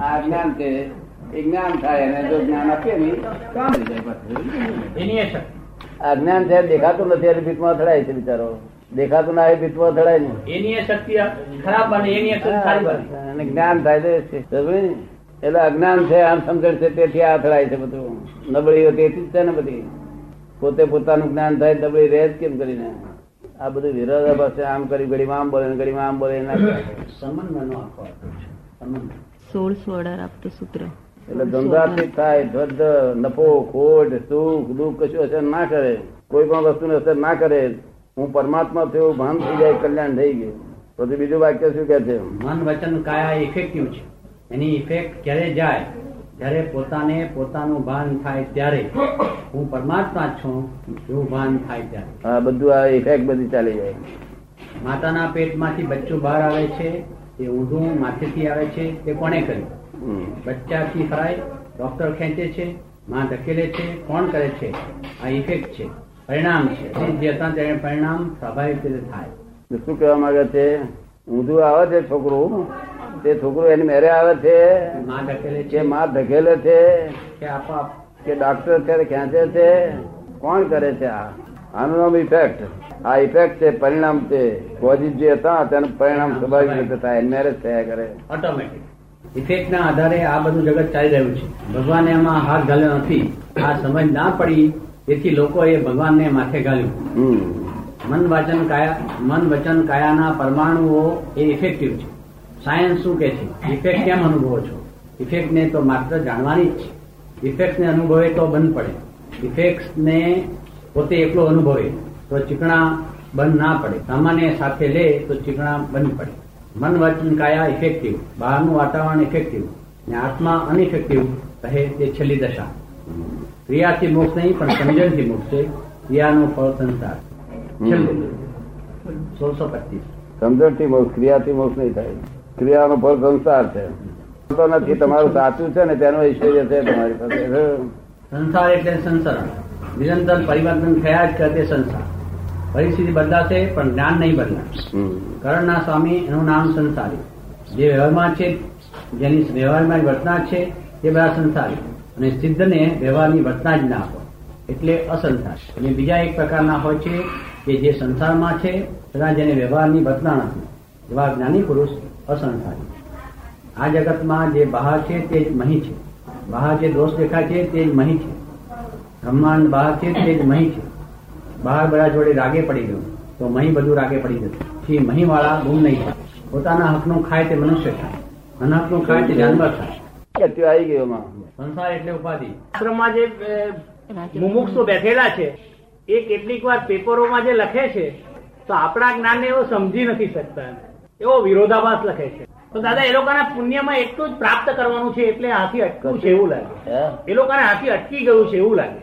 આ જ્ઞાન છે એ જ્ઞાન થાય અને જો જ્ઞાન આપીએ ને કામ થઈ જાય પાછું. એની આ જ્ઞાન છે દેખાતું નથી એટલે ભીતમાં અથડાય છે બિચારો. દેખાતું ના એ ભીતમાં અથડાય ને એની શક્તિ ખરાબ બને એની અને જ્ઞાન થાય છે. એટલે અજ્ઞાન છે આમ સમજણ છે તેથી આ અથડાય છે બધું. નબળી તેથી જ છે ને બધી. પોતે પોતાનું જ્ઞાન થાય નબળી રહે જ કેમ કરીને? આ બધું વિરોધાભાસ છે આમ કરી ઘડીમાં આમ બોલે ને ઘડીમાં આમ બોલે ના કરે. સંબંધનો આખો સંબંધ સોળસો અઢાર આપતું સૂત્ર. એટલે ધંધાથી થાય ધ્વજ નફો ખોટ સુખ દુઃખ કશું અસર ના કરે. કોઈ પણ વસ્તુને અસર ના કરે. હું પરમાત્મા થયો ભાન થઈ જાય કલ્યાણ થઈ ગયું. પછી બીજું વાક્ય શું કે છે? મન વચન કાયા ઇફેક્ટિવ છે. એની ઇફેક્ટ ક્યારે જાય? જ્યારે પોતાને પોતાનું ભાન થાય ત્યારે. હું પરમાત્મા છું એવું ભાન થાય ત્યારે? આ બધું આ ઇફેક્ટ બધી ચાલી જાય. માતાના પેટમાંથી બચ્ચું બહાર આવે છે તે ઊંધું માથેથી આવે છે તે કોણે કર્યું. બચ્ચાથી ફરાય ડોક્ટર ખેંચે છે માં ધકેલે છે કોણ કરે છે? આ ઇફેક્ટ છે પરિણામ છે. જે હતા તેને પરિણામ સ્વાભાવિક રીતે થાય. તો શું કહેવા માંગે છે? ઊંધું આવે છે છોકરું? તે છોકરું એની મેરે આવે છે? માં ધકેલે છે. માં ધકેલે છે? કે આપ કે ડોક્ટર અત્યારે ખેંચે છે? કોણ કરે છે આ? આનું નામ ઇફેક્ટ આ ઇફેક્ટ છે પરિણામ છે. કોઝિસ જે હતા તેનું પરિણામ સ્વાભાવિક રીતે થાય. મેરેજ થયા કરે. ઓટોમેટિક ઇફેક્ટના આધારે આ બધું જગત ચાલી રહ્યું છે. ભગવાને એમાં હાથ ઘાલ્યો નથી. આ સમજ ના પડી તેથી લોકોએ ભગવાનને માથે ઘાલ્યું મન વચન કાયા મન વચન કાયાના પરમાણુઓ એ ઇફેક્ટિવ છે. સાયન્સ શું કે છે? ઇફેક્ટ કેમ અનુભવો છો? ઇફેક્ટને તો માત્ર જાણવાની જ છે. ઇફેક્ટને અનુભવે તો બંધ પડે. ઇફેક્ટ્સને પોતે એકલો અનુભવે તો ચીકણા બંધ ના પડે. સામાન્ય સાથે લે તો ચીકણા બંધ પડે. મન વચન કાયા ઇફેક્ટિવ બહારનું વાતાવરણ ઇફેક્ટિવ ને આત્મા અનઇફેક્ટિવ કહે તે છેલ્લી દશા. ક્રિયાથી મોક્ષ નહીં પણ સમજણથી મોક્ષ છે. ક્રિયાનો ફળ સંસાર. સોળસો પચીસ. સમજણથી મોક્ષ ક્રિયાથી મોક્ષ નહીં થાય. ક્રિયાનો ફળ સંસાર છે. નથી તમારું સાચું છે ને તેનું ઐશ્વર્ય છે તમારી પાસે. સંસાર એટલે સંસરણ નિરંતર પરિવર્તન થયા જ કરતે સંસાર. પરિસ્થિતિ બદલાશે પણ જ્ઞાન નહીં બદલાય. કરણના સ્વામી એનું નામ સંસારી. જે વ્યવહારમાં છે જેની વ્યવહારમાં વર્તના છે તે બધા સંસારી. અને સિદ્ધને વ્યવહારની વર્તના જ ના હોય એટલે અસંસાર. અને બીજા એક પ્રકારના હોય છે કે જે સંસારમાં છે તથા જેને વ્યવહારની વર્તના નથી. એવા જ્ઞાની પુરુષ અસંસારી. આ જગતમાં જે બહાર છે તે જ મહી છે. બહાર જે દોષ દેખાય છે તે જ મહી છે. બ્રહ્માંડ બહાર છે તે જ મહી છે. બહાર બધા જોડે રાગે પડી ગયું. તો મહી બધું રાગે પડી ગયું. થી મહી વાળા ગુમ નહીં થાય. પોતાના હકનું ખાય તે મનુષ્ય થાય અનહકનું ખાય તે જાનવર થાય આવી ગયો સંસાર એટલે ઉપાધિ. આશ્રમમાં જે મુમુક્ષો બેઠેલા છે એ કેટલીક વાર પેપરોમાં જે લખે છે તો આપણા જ્ઞાનને એવો સમજી નથી શકતા એવો વિરોધાભાસ લખે છે. તો દાદા એ લોકોના પુણ્યમાં એટલું જ પ્રાપ્ત કરવાનું છે એટલે હાથી અટકવું છે એવું લાગે? એ લોકોને હાથી અટકી ગયું છે એવું લાગે.